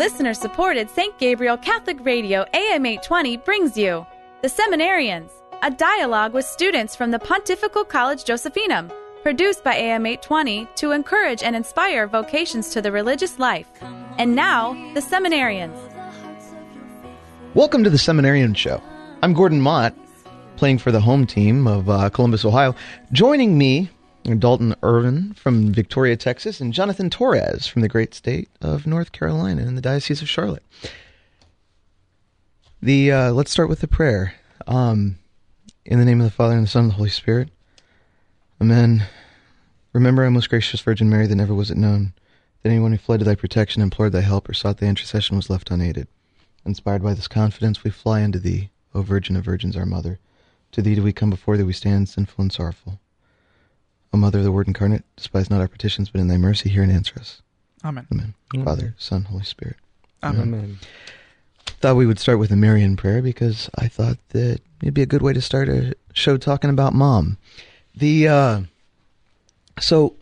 Listener supported St. Gabriel Catholic Radio AM 820 brings you The Seminarians, a dialogue with students from the Pontifical College Josephinum, produced by AM 820 to encourage and inspire vocations to the religious life. And now, The Seminarians. Welcome to the Seminarian Show. I'm Gordon Mott, playing for the home team of uh, Columbus, Ohio. Joining me Dalton Irvin from Victoria, Texas, and Jonathan Torres from the great state of North Carolina in the Diocese of Charlotte. The uh, let's start with the prayer. Um, in the name of the Father and the Son and the Holy Spirit. Amen. Remember, O most gracious Virgin Mary, that never was it known that anyone who fled to thy protection, implored thy help, or sought thy intercession was left unaided. Inspired by this confidence, we fly unto thee, O Virgin of Virgins, our Mother. To thee do we come before thee, we stand sinful and sorrowful. O Mother of the Word incarnate, despise not our petitions, but in thy mercy hear and answer us. Amen. Amen. Amen. Father, Son, Holy Spirit. Amen. Amen. Thought we would start with a Marian prayer because I thought that it'd be a good way to start a show talking about mom. The uh, so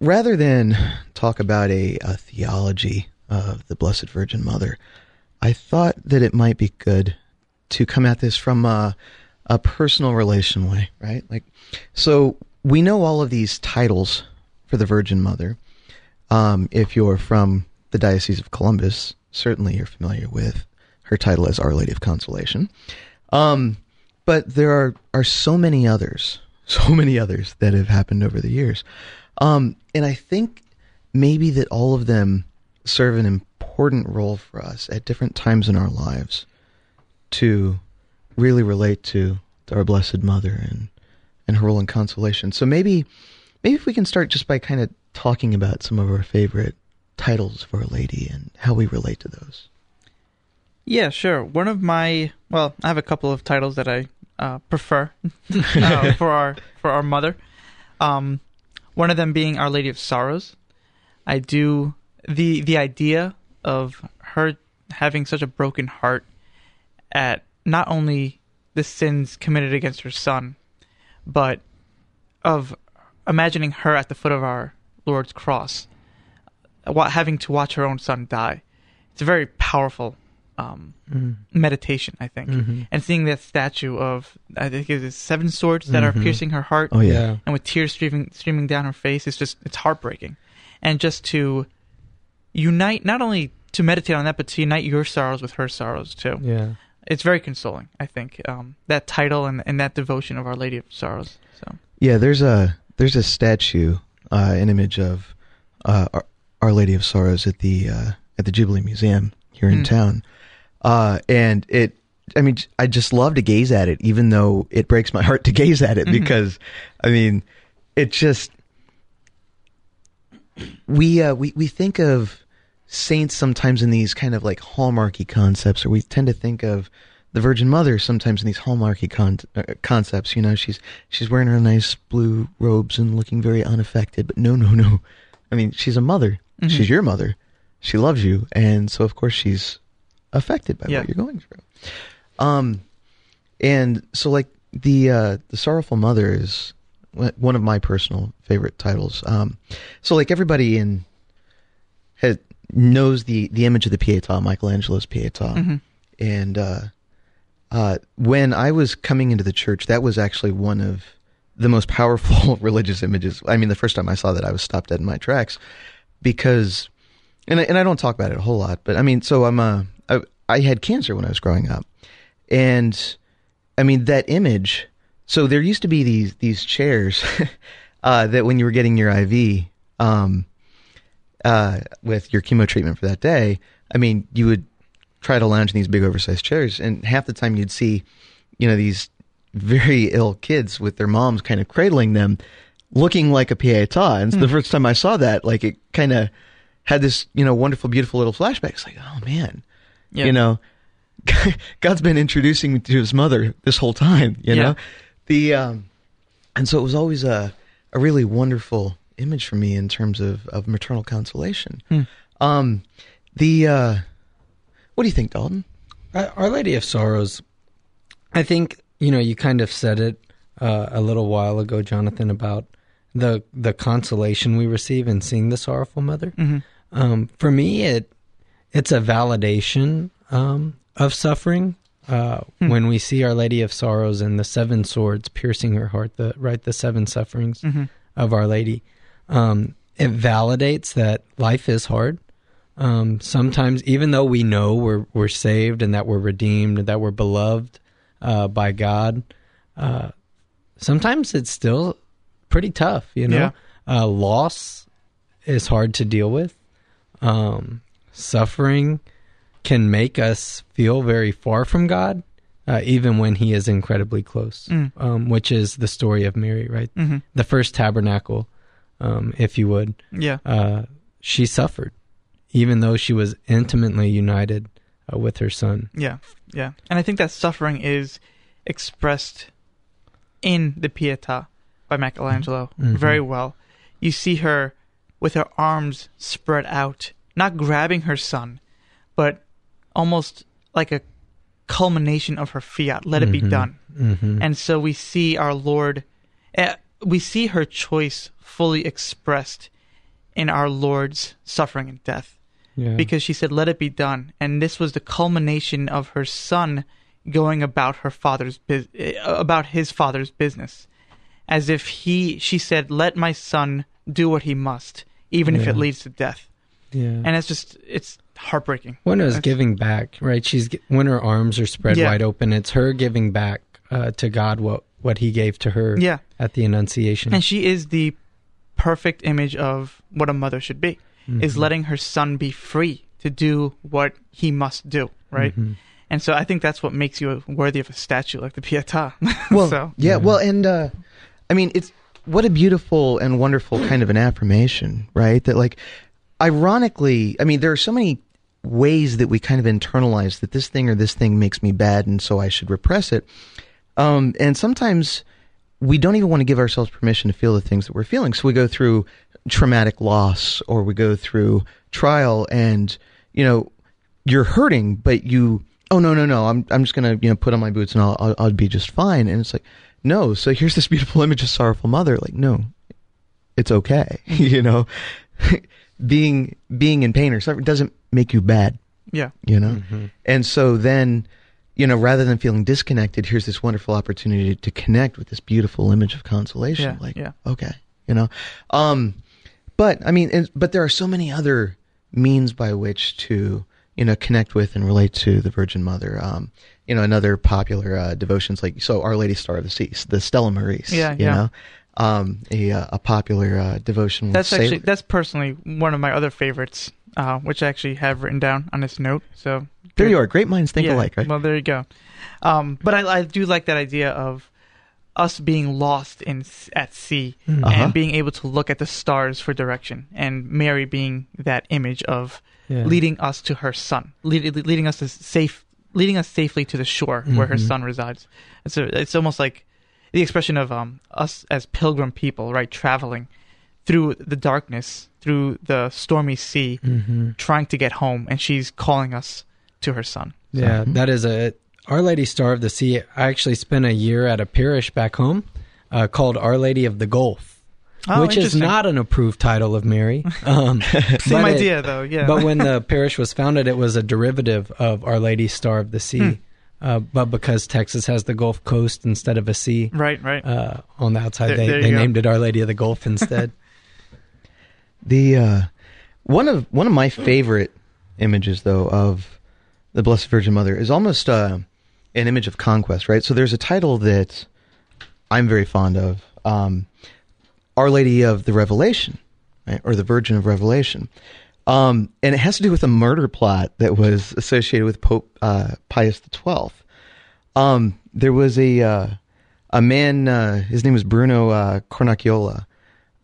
rather than talk about a, a theology of the Blessed Virgin Mother, I thought that it might be good to come at this from a, a personal relation way, right? Like, so we know all of these titles for the Virgin Mother. Um, if you're from the Diocese of Columbus, certainly you're familiar with her title as Our Lady of Consolation. Um, but there are, are so many others, so many others that have happened over the years. Um, and I think maybe that all of them serve an important role for us at different times in our lives to really relate to, to our Blessed Mother and, and her role in consolation. So maybe, maybe if we can start just by kind of talking about some of our favorite titles for Our Lady and how we relate to those. Yeah, sure. One of my well, I have a couple of titles that I uh, prefer uh, for our for our mother. Um, one of them being Our Lady of Sorrows. I do the the idea of her having such a broken heart at not only the sins committed against her son, but of imagining her at the foot of our Lord's cross, having to watch her own son die. It's a very powerful um, meditation, I think. Mm-hmm. And seeing that statue of, I think it is seven swords that are Mhm. piercing her heart Oh, yeah. Yeah. and with tears streaming streaming down her face, it's just it's heartbreaking. And just to unite, not only to meditate on that, but to unite your sorrows with her sorrows too. Yeah. It's very consoling, I think. Um, that title and, and that devotion of Our Lady of Sorrows. So Yeah, there's a there's a statue, uh, an image of uh, Our, Our Lady of Sorrows at the uh, at the Jubilee Museum here in Mm. town, uh, and it. I mean, I just love to gaze at it, even though it breaks my heart to gaze at it Mhm. because, I mean, it just we uh, we we think of saints sometimes in these kind of like hallmarky concepts, or we tend to think of the Virgin Mother sometimes in these hallmarky con- uh, concepts. You know, she's she's wearing her nice blue robes and looking very unaffected. But no, no, no. I mean, she's a mother. Mhm. She's your mother. She loves you, and so of course she's affected by Yeah. what you're going through. Um, and so like the uh, the sorrowful mother is one one of my personal favorite titles. Um, so like everybody in has knows the the image of the Pietà, Michelangelo's Pietà, mhm. and uh, uh, when I was coming into the church, that was actually one of the most powerful religious images. I mean, the first time I saw that, I was stopped dead in my tracks because, and I, and I don't talk about it a whole lot, but I mean, so I'm a, I, I had cancer when I was growing up, and I mean that image. So there used to be these these chairs uh, that when you were getting your IV um, uh, with your chemo treatment for that day, I mean, you would try to lounge in these big oversized chairs, and half the time you'd see, you know, these very ill kids with their moms kind of cradling them, looking like a pietà. And so the first time I saw that, like it kind of had this, you know, wonderful, beautiful little flashback. It's like, oh man, Yeah. you know, God's been introducing me to His mother this whole time. You Yeah. know, the um, and so it was always a a really wonderful image for me in terms of of maternal consolation. Hmm. Um, the uh, what do you think, Dalton? Our Lady of Sorrows, I think you know you kind of said it uh, a little while ago, Jonathan, about the the consolation we receive in seeing the sorrowful mother. Mhm. Um, for me, it it's a validation um, of suffering. Uh, When we see Our Lady of Sorrows and the seven swords piercing her heart, the right, the seven sufferings of Our Lady, um, it validates that life is hard. Um, sometimes, even though we know we're we're saved and that we're redeemed and that we're beloved uh, by God, uh, sometimes it's still pretty tough. You know, uh, loss is hard to deal with. Um, suffering can make us feel very far from God, uh, even when He is incredibly close. Mm. Um, which is the story of Mary, right? Mhm. The first tabernacle, um, if you would Yeah. uh, she suffered, even though she was intimately united uh, with her son. Yeah, yeah. And I think that suffering is expressed in the Pietà by Michelangelo Mhm. very well. You see her with her arms spread out, not grabbing her son, but almost like a culmination of her fiat. Let it be Mhm. done. Mm-hmm. And so we see our Lord, eh, we see her choice fully expressed in our Lord's suffering and death yeah. because she said, "Let it be done," and this was the culmination of her son going about her father's bus- eh, about his father's business, as if he she said, "Let my son do what he must, even if it leads to death," yeah. and it's just it's heartbreaking. when it was giving back, right? She's when her arms are spread Yeah. wide open. It's her giving back uh, to God what what He gave to her Yeah, at the Annunciation. and she is the perfect image of what a mother should be. Is Mhm. letting her son be free to do what he must do, right? Mhm. And so I think that's what makes you worthy of a statue like the Pietà. Well, so, yeah, Yeah. well, and uh, I mean, it's what a beautiful and wonderful kind of an affirmation, right? That, like, ironically, I mean, there are so many ways that we kind of internalize that this thing or this thing makes me bad, and so I should repress it. Um, and sometimes we don't even want to give ourselves permission to feel the things that we're feeling. So we go through traumatic loss or we go through trial and, you know, you're hurting, but you, oh no, no, no, I'm, I'm just going to, you know, put on my boots and I'll, I'll, I'll be just fine. And it's like, no. So here's this beautiful image of sorrowful mother. Like, no, it's okay. you know, being, being in pain or suffering doesn't make you bad, yeah. you know? Mhm. And so then, you know, rather than feeling disconnected, here's this wonderful opportunity to connect with this beautiful image of consolation. Yeah, like, yeah. okay, you know, um, but I mean, and, but there are so many other means by which to, you know, connect with and relate to the Virgin Mother. Um, you know, another popular uh, devotions like so, Our Lady Star of the Seas, the Stella Maris. Yeah, you yeah. know, um, a uh, a popular uh, devotion. That's sailor- actually that's personally one of my other favorites, uh, which I actually have written down on this note. So there you are. Great minds think yeah, alike, right? Well, there you go. Um, but I, I do like that idea of us being lost in at sea Uh-huh. and being able to look at the stars for direction, and Mary being that image of Yeah. leading us to her son, lead, leading us to safe, leading us safely to the shore where her Mm-hmm. Mhm. son resides. It's a, it's almost like the expression of um us as pilgrim people, right, traveling through the darkness, through the stormy sea, Mhm. trying to get home, and she's calling us to her son. Yeah, Mhm. that is a Our Lady Star of the Sea. I actually spent a year at a parish back home uh, called Our Lady of the Gulf, Oh, which is not an approved title of Mary. Um, Same but it- idea, though. Yeah. but when the parish was founded, it was a derivative of Our Lady Star of the Sea. Hmm. Uh, but because Texas has the Gulf Coast instead of a sea right, right. uh, on the outside, There- they, there they named it Our Lady of the Gulf instead. The uh, one of one of my favorite images, though, of the Blessed Virgin Mother is almost uh, an image of conquest, right? So there's a title that I'm very fond of, um, Our Lady of the Revelation, right? or the Virgin of Revelation, um, and it has to do with a murder plot that was associated with Pope uh, Pius XII. Um, there was a uh, a man. Uh, his name was Bruno uh, Cornacchiola.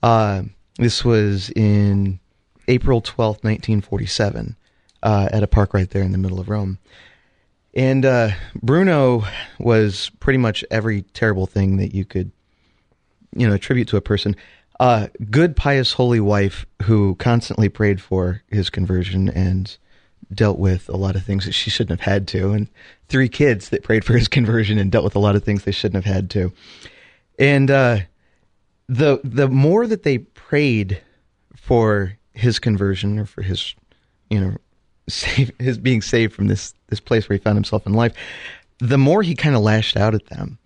Uh, this was in April twelfth, nineteen forty-seven, uh, at a park right there in the middle of Rome. And uh, Bruno was pretty much every terrible thing that you could, you know, attribute to a person. Uh, good, pious, holy wife who constantly prayed for his conversion and dealt with a lot of things that she shouldn't have had to, and three kids that prayed for his conversion and dealt with a lot of things they shouldn't have had to. And uh, the the more that they prayed for his conversion or for his, you know, save, his being saved from this this place where he found himself in life, the more he kind of lashed out at them,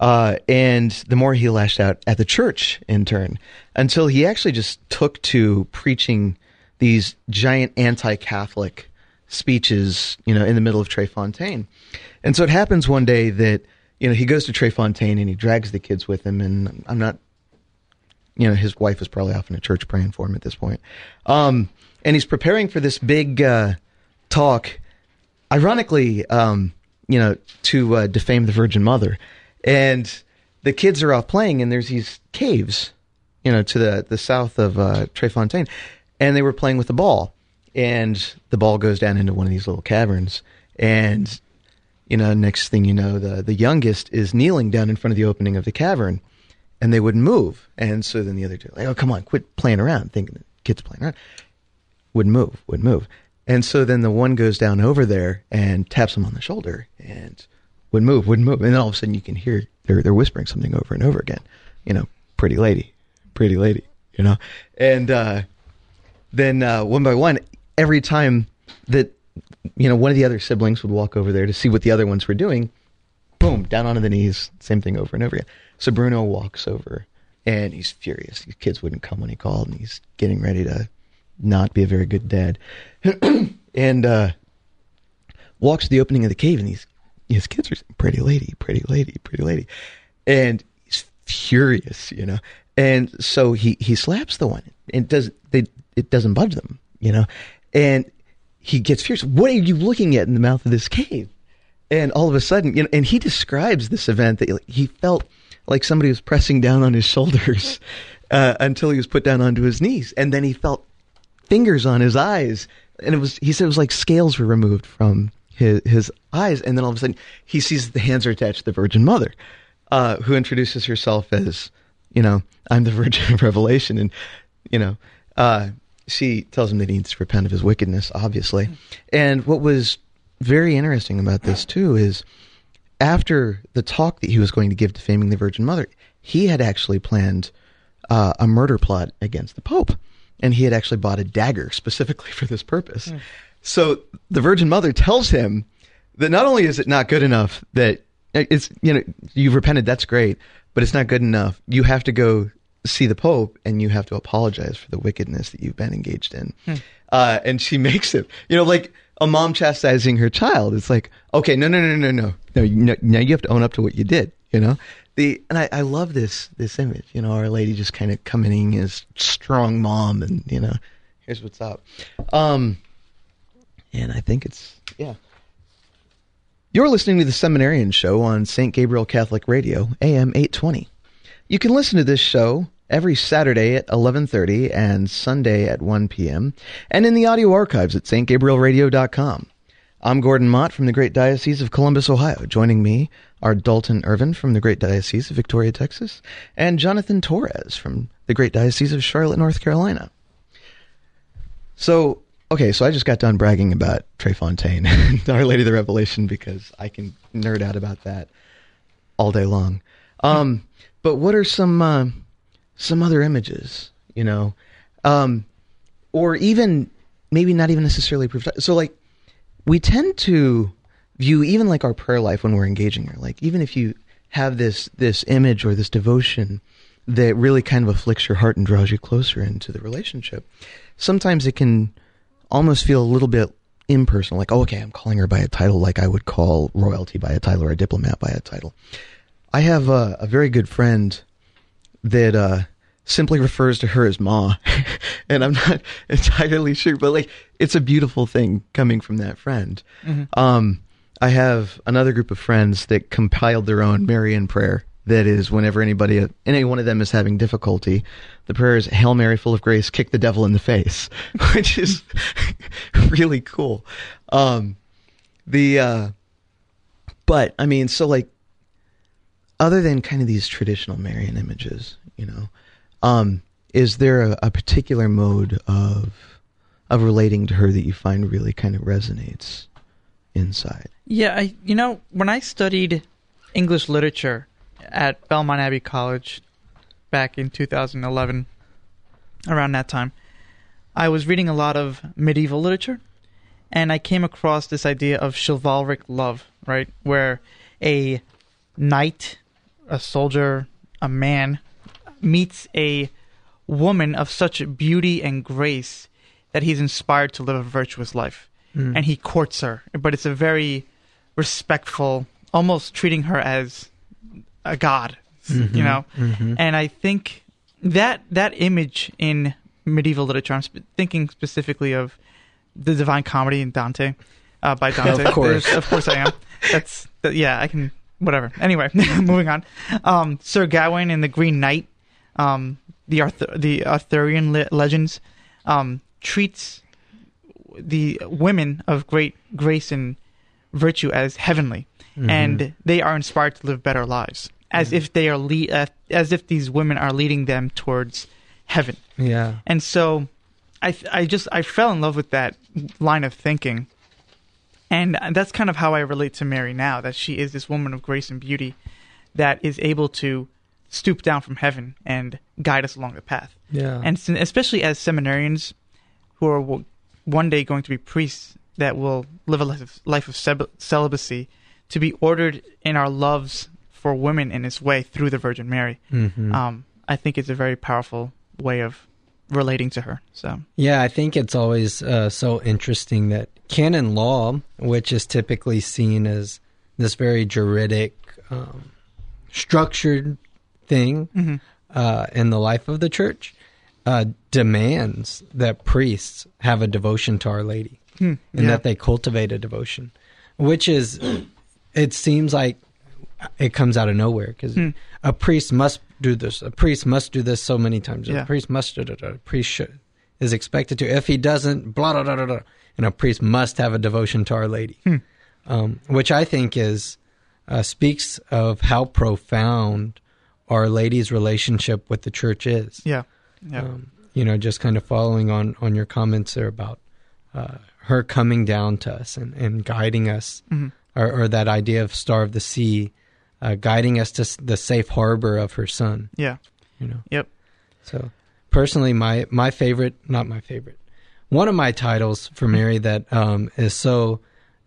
uh, and the more he lashed out at the church in turn, until he actually just took to preaching these giant anti-Catholic speeches, you know, in the middle of Tre Fontane. And so it happens one day that you know he goes to Tre Fontane and he drags the kids with him, and I'm not you know, his wife is probably off in a church praying for him at this point. Um, and he's preparing for this big uh, talk, ironically, um, you know, to uh, defame the Virgin Mother. And the kids are off playing, and there's these caves, you know, to the, the south of uh, Tre Fontane. And they were playing with the ball. And the ball goes down into one of these little caverns. And, you know, next thing you know, the, the youngest is kneeling down in front of the opening of the cavern and they wouldn't move. And so then the other two, like, oh, come on, quit playing around, thinking the kid's playing around. Wouldn't move, wouldn't move. And so then the one goes down over there and taps him on the shoulder and wouldn't move, wouldn't move. And then all of a sudden you can hear they're, they're whispering something over and over again. You know, pretty lady, pretty lady, you know? And uh, then uh, one by one, every time that, you know, one of the other siblings would walk over there to see what the other ones were doing, boom, down onto the knees, same thing over and over again. So Bruno walks over and he's furious. His kids wouldn't come when he called, and he's getting ready to not be a very good dad. and uh, walks to the opening of the cave, and these his kids are saying, "Pretty lady, pretty lady, pretty lady," and he's furious, you know. And so he he slaps the one, and does they it doesn't budge them, you know. And he gets furious. What are you looking at in the mouth of this cave? And all of a sudden, you know, and he describes this event that he felt like somebody was pressing down on his shoulders uh, until he was put down onto his knees, and then he felt fingers on his eyes, and it was he said it was like scales were removed from his his eyes, and then all of a sudden he sees the hands are attached to the Virgin Mother, uh, who introduces herself as you know I'm the Virgin of Revelation, and you know. Uh, she tells him that he needs to repent of his wickedness, obviously. And what was very interesting about this too is after the talk that he was going to give defaming the Virgin Mother, he had actually planned uh, a murder plot against the Pope, and he had actually bought a dagger specifically for this purpose. Mm. So the Virgin Mother tells him that not only is it not good enough that it's you know you've repented, that's great, but it's not good enough. You have to go see the Pope and you have to apologize for the wickedness that you've been engaged in. Hmm. Uh, and she makes it, you know, like a mom chastising her child. It's like, okay, no, no, no, no, no, no. You now you have to own up to what you did. You know, the and I, I love this this image. You know, Our Lady just kind of coming in as strong mom, and you know, here's what's up. Um, and I think it's yeah. You're listening to the Seminarian Show on St. Gabriel Catholic Radio, AM 820. You can listen to this show every Saturday at 11:30 and Sunday at 1 p.m. and in the audio archives at stgabrielradio.com. I'm Gordon Mott from the Great Diocese of Columbus, Ohio. Joining me are Dalton Irvin from the Great Diocese of Victoria, Texas, and Jonathan Torres from the Great Diocese of Charlotte, North Carolina. So, okay, so I just got done bragging about Tre Fontane and Our Lady of the Revelation because I can nerd out about that all day long. Um, but what are some uh, some other images, you know, um, or even maybe not even necessarily proof. So like we tend to view even like our prayer life when we're engaging her, like even if you have this this image or this devotion that really kind of afflicts your heart and draws you closer into the relationship, sometimes it can almost feel a little bit impersonal. Like, oh, okay, I'm calling her by a title, like I would call royalty by a title or a diplomat by a title. I have a, a very good friend that uh, simply refers to her as Ma, and I'm not entirely sure, but like it's a beautiful thing coming from that friend. Mm-hmm. Um, I have another group of friends that compiled their own Marian prayer. That is, whenever anybody, any one of them is having difficulty, the prayer is "Hail Mary, full of grace, kick the devil in the face," which is really cool. Um, the, uh, but I mean, so like, other than kind of these traditional Marian images, you know, um, is there a, a, particular mode of of relating to her that you find really kind of resonates inside? Yeah, I you know when I studied English literature at Belmont Abbey College back in 2011, around that time, I was reading a lot of medieval literature, and I came across this idea of chivalric love, right? Where a knight, a soldier, a man meets a woman of such beauty and grace that he's inspired to live a virtuous life. Mm. And he courts her, but it's a very respectful, almost treating her as a god, Mhm, you know? mhm. And I think that that image in medieval literature, I'm sp- thinking specifically of the Divine Comedy in Dante, uh, by Dante. Of course. There's- of course I am. That's that, yeah, I can whatever. Anyway, moving on. Um, Sir Gawain and the Green Knight, um, the Arthur, the Arthurian le- legends, um, treats the women of great grace and virtue as heavenly, Mm-hmm. and they are inspired to live better lives, as if they are le- uh, as if these women are leading them towards heaven. yeah, And so, I I just I fell in love with that line of thinking, and that's kind of how I relate to Mary now. That she is this woman of grace and beauty, that is able to stoop down from heaven and guide us along the path. yeah, And especially as seminarians, who are w- one day going to be priests that will live a life of, life of celibacy, to be ordered in our loves for women in this way through the Virgin Mary. Mhm. Um, I think it's a very powerful way of relating to her. So Yeah, I think it's always uh, so interesting that canon law, which is typically seen as this very juridic, um, structured thing Mhm. uh, in the life of the church, uh, demands that priests have a devotion to Our Lady Hmm, and yeah. that they cultivate a devotion, which is, it seems like it comes out of nowhere because Hmm. a priest must do this. A priest must do this so many times. Yeah. A priest must do it. A priest should, is expected to. If he doesn't, blah blah blah blah. blah. And a priest must have a devotion to Our Lady, Hmm. um, which I think is uh, speaks of how profound Our Lady's relationship with the church is. yeah, yeah, Um, you know, just kind of following on on your comments there about uh, her coming down to us and, and guiding us, Mhm. Or, or that idea of star of the sea, uh, guiding us to the safe harbor of her son. yeah, You know. Yep. So personally, my my favorite, not my favorite, one of my titles for Mary that um, is so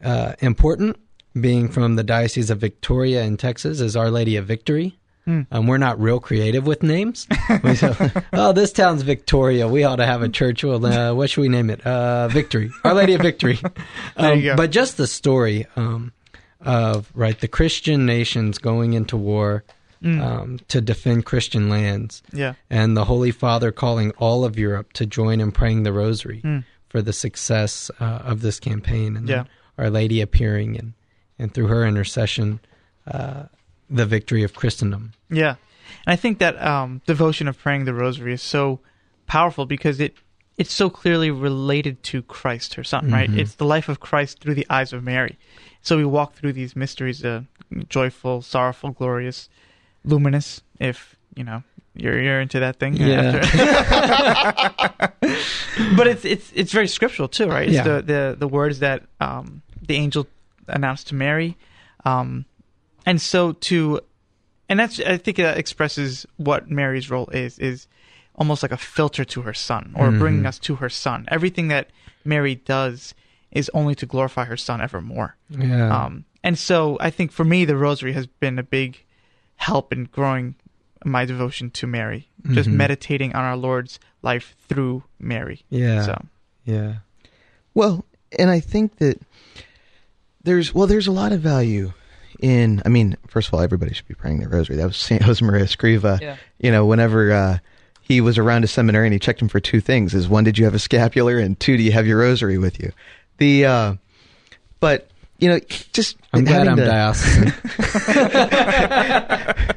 uh, important, being from the Diocese of Victoria in Texas, is Our Lady of Victory. Hmm. Um, we're not real creative with names. We say, oh, this town's Victoria. We ought to have a church. Well, uh, what should we name it? Uh, Victory. Our Lady of Victory. Um. But just the story um, of right the Christian nations going into war Mm. um, to defend Christian lands yeah, and the Holy Father calling all of Europe to join in praying the Rosary Mm. for the success uh, of this campaign, and Yeah. Our Lady appearing and and through her intercession, uh, the victory of Christendom. yeah. And I think that um, devotion of praying the Rosary is so powerful because it it's so clearly related to Christ, her son, right? Mhm. It's the life of Christ through the eyes of Mary. So we walk through these mysteries, uh, joyful, sorrowful, glorious, luminous. If you know you're you're into that thing, Yeah. after- but it's it's it's very scriptural too, right? It's Yeah. the, the the words that um, the angel announced to Mary, um, and so to, and that's I think that expresses what Mary's role is is almost like a filter to her son or Mhm. bringing us to her son. Everything that Mary does is only to glorify her son evermore. Yeah, Um, and so I think for me, the rosary has been a big help in growing my devotion to Mary, just Mhm. meditating on our Lord's life through Mary. yeah, So, yeah, Well, and I think that there's well, there's a lot of value in. I mean, first of all, everybody should be praying the Rosary. That was Saint Josemaria Escriva. Yeah. You know, whenever uh, he was around a seminary and he checked him for two things: is one, did you have a scapular, and two, do you have your Rosary with you? The uh, but you know, just I'm glad I'm the- diocesan.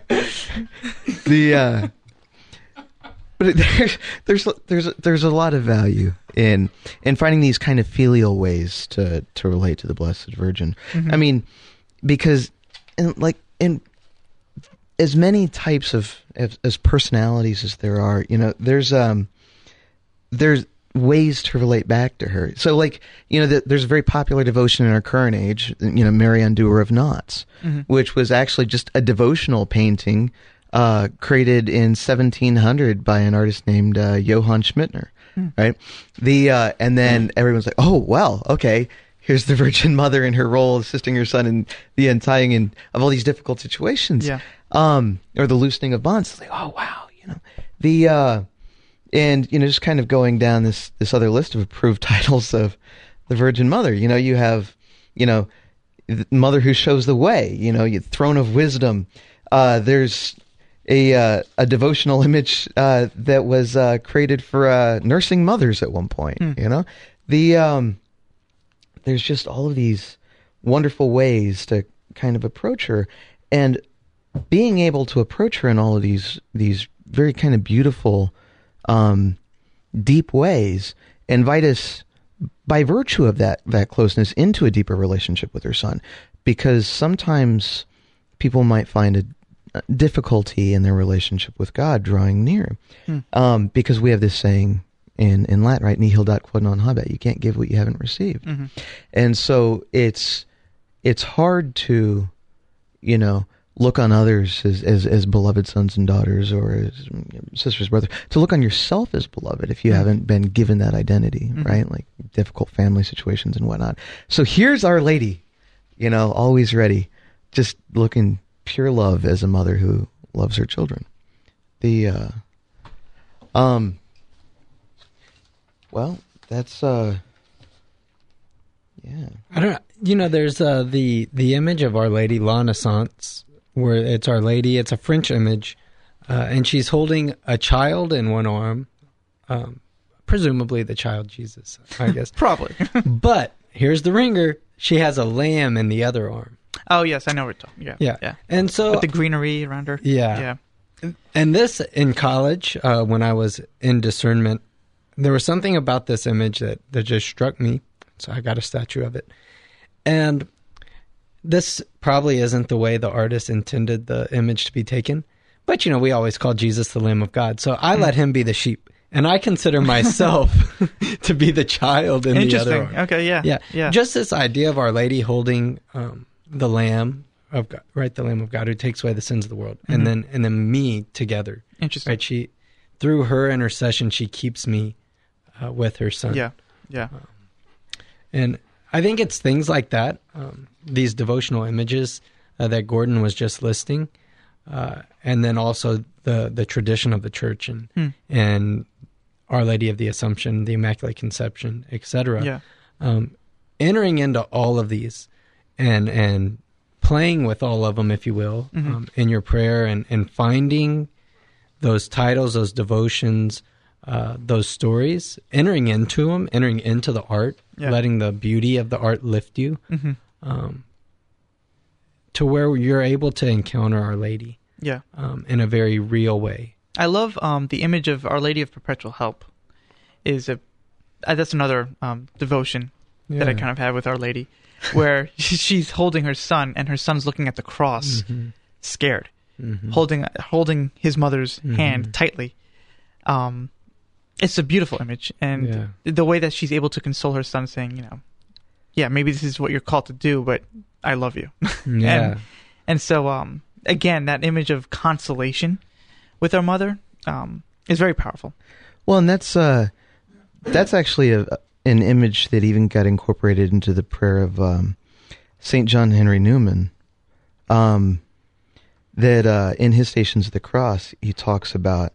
the uh but there's there's there's there's a lot of value in in finding these kind of filial ways to to relate to the blessed virgin Mhm. i mean because in like in as many types of as, as personalities as there are you know there's um there's ways to relate back to her so like you know the, there's a very popular devotion in our current age you know mary undoer of knots Mhm. which was actually just a devotional painting uh, created in 1700 by an artist named uh, Johann Schmidtner. right? The uh, and then everyone's like, oh well, okay. Here's the Virgin Mother in her role assisting her son in the untying in, of all these difficult situations. Yeah. Um, or the loosening of bonds. It's like, oh wow, you know, the uh, and you know, just kind of going down this this other list of approved titles of the Virgin Mother. You know, you have, you know, the Mother who shows the way. You know, you throne of wisdom. Uh, there's a uh, a devotional image uh, that was uh, created for uh, nursing mothers at one point. You know, the um, there's just all of these wonderful ways to kind of approach her, and being able to approach her in all of these these very kind of beautiful, um, deep ways invite us by virtue of that that closeness into a deeper relationship with her son, because sometimes people might find a difficulty in their relationship with God drawing near, um, because we have this saying in in Latin, right? Nihil dat quod non habet. You can't give what you haven't received, and so it's it's hard to, you know, look on others as, as as beloved sons and daughters or as sisters brothers to look on yourself as beloved if you haven't been given that identity, right? Like difficult family situations and whatnot. So here's Our Lady, you know, always ready, just looking pure love as a mother who loves her children. The uh um well, that's uh yeah. I don't. You know, there's uh, the the image of Our Lady La Naissance, where it's Our Lady. It's a French image, uh, and she's holding a child in one arm, um, presumably the child Jesus, I guess. Probably. but here's the ringer: she has a lamb in the other arm. oh yes, I know what you're talking. Yeah. Yeah, Yeah. and so With the greenery around her. Yeah. Yeah. And this in college, uh, when I was in discernment, there was something about this image that, that just struck me. So I got a statue of it. And this probably isn't the way the artist intended the image to be taken. But, you know, we always call Jesus the Lamb of God. So I let him be the sheep. And I consider myself to be the child in the other Interesting. Okay. Yeah. Yeah. Yeah. Just this idea of Our Lady holding um, the Lamb of God, right? The Lamb of God who takes away the sins of the world, Mm-hmm. and then and then me together, Interesting. right? She through her intercession, she keeps me uh, with her son. Yeah. Yeah. and I think it's things like that, um, these devotional images uh, that Gordon was just listing, uh, and then also the the tradition of the church and Hmm. and Our Lady of the Assumption, the Immaculate Conception, etc. Yeah. um, entering into all of these and and playing with all of them, if you will, Mm-hmm. um, in your prayer and and finding those titles, those devotions, uh, those stories, entering into them, entering into the art, Yeah. letting the beauty of the art lift you, hmm um, to where you're able to encounter Our Lady Yeah. um, in a very real way. I love um, the image of Our Lady of Perpetual Help. Is a uh, that's another um, devotion that I kind of have with Our Lady, where she's holding her son and her son's looking at the cross, Mhm. scared, Mhm. holding holding his mother's hand tightly. Um, it's a beautiful image, and Yeah. the way that she's able to console her son, saying, you know, yeah, maybe this is what you're called to do, but I love you. yeah. And so, um, again, that image of consolation with our mother um, is very powerful. Well, and that's uh, that's actually a, an image that even got incorporated into the prayer of um, Saint John Henry Newman. Um, that uh, in his Stations of the Cross, he talks about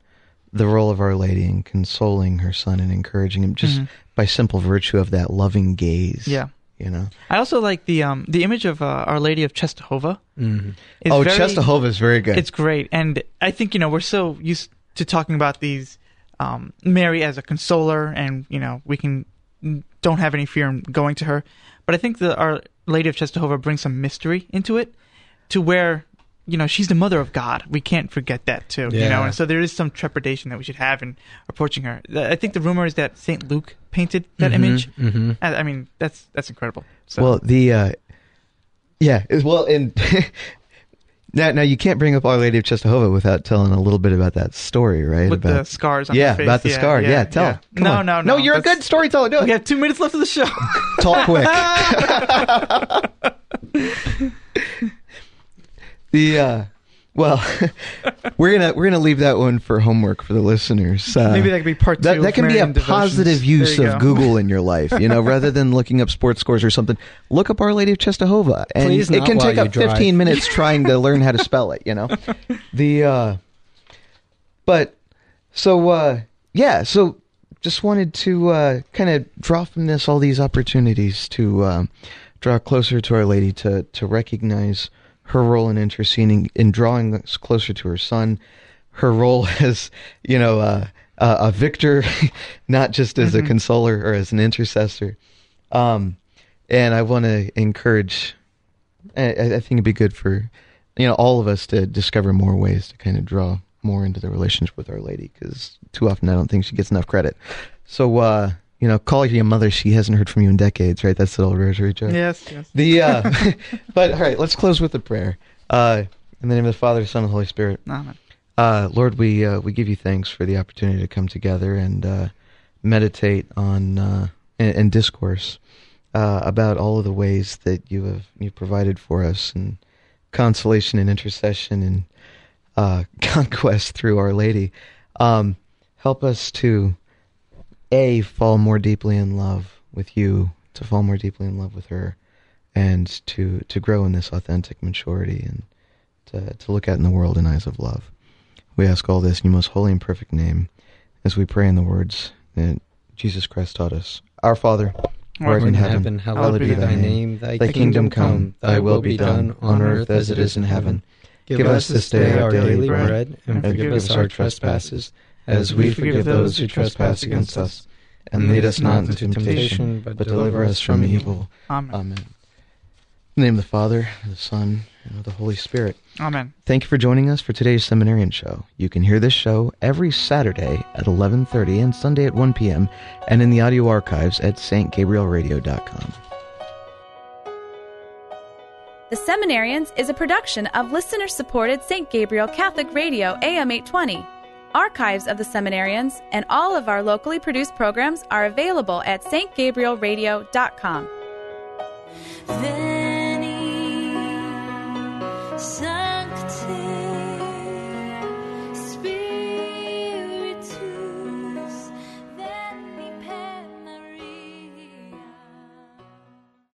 the role of Our Lady in consoling her son and encouraging him just Mhm. by simple virtue of that loving gaze. Yeah. you know. I also like the um, the image of uh, Our Lady of Czestochowa. Mhm. Oh, very, Czestochowa is very good. It's great, and I think you know we're so used to talking about these um, Mary as a consoler, and you know we can don't have any fear in going to her. But I think that Our Lady of Czestochowa brings some mystery into it, to where you know she's the mother of God. We can't forget that too. You know, and so there is some trepidation that we should have in approaching her. I think the rumor is that Saint Luke painted that Mhm, image. mhm. I, I mean, that's that's incredible. So, Well, the uh, yeah, well, and now now you can't bring up Our Lady of Czestochowa without telling a little bit about that story, right? with about the scars on yeah, her face. about the scar. Yeah, tell. Come no, no, no, no. You're a good storyteller. Do it. We have two minutes left of the show. Talk quick. the uh, Well, we're gonna we're gonna leave that one for homework for the listeners. Uh, Maybe that could be part two. that of can be a Marian positive use of go. Google in your life. You know, rather than looking up sports scores or something, look up Our Lady of Czestochowa, and Please it can take up drive. 15 minutes trying to learn how to spell it. You know, the uh, but so uh, yeah, so just wanted to uh, kind of draw from this all these opportunities to um, draw closer to Our Lady, to to recognize her role in interceding, in drawing us closer to her Son, her role as you know uh, uh, a victor, not just as a consoler or as an intercessor. Um, and I want to encourage. I, I think it'd be good for you know all of us to discover more ways to kind of draw more into the relationship with Our Lady because too often I don't think she gets enough credit. So uh, you know, call your mother. She hasn't heard from you in decades, right? That's the old rosary joke. Yes, yes. The uh, but all right, let's close with a prayer. Uh, in the name of the Father, Son, and the Holy Spirit. Amen. Uh, Lord, we uh, we give you thanks for the opportunity to come together and uh, meditate on uh, and, and discourse uh, about all of the ways that you have you provided for us and consolation and intercession and uh, conquest through Our Lady. Um, help us to a fall more deeply in love with you, to fall more deeply in love with her, and to to grow in this authentic maturity and to to look at in the world in eyes of love. We ask all this in your most holy and perfect name, as we pray in the words that Jesus Christ taught us. Our Father, who art in heaven, hallowed be thy name. Thy, Thy kingdom come, thy will be done, on earth as it is in heaven. Give us this day our daily bread, and forgive us our trespasses, as we forgive those who trespass against us. And lead us not into temptation, but deliver us from evil. Amen. Amen. In the name of the Father, the Son, and of the Holy Spirit. Amen. Thank you for joining us for today's seminarian show. You can hear this show every Saturday at 11:30 and Sunday at 1 p.m. and in the audio archives at stgabrielradio.com. The Seminarians is a production of listener supported St. Gabriel Catholic Radio AM 820. Archives of the Seminarians and all of our locally produced programs are available at stgabrielradio.com. Veni,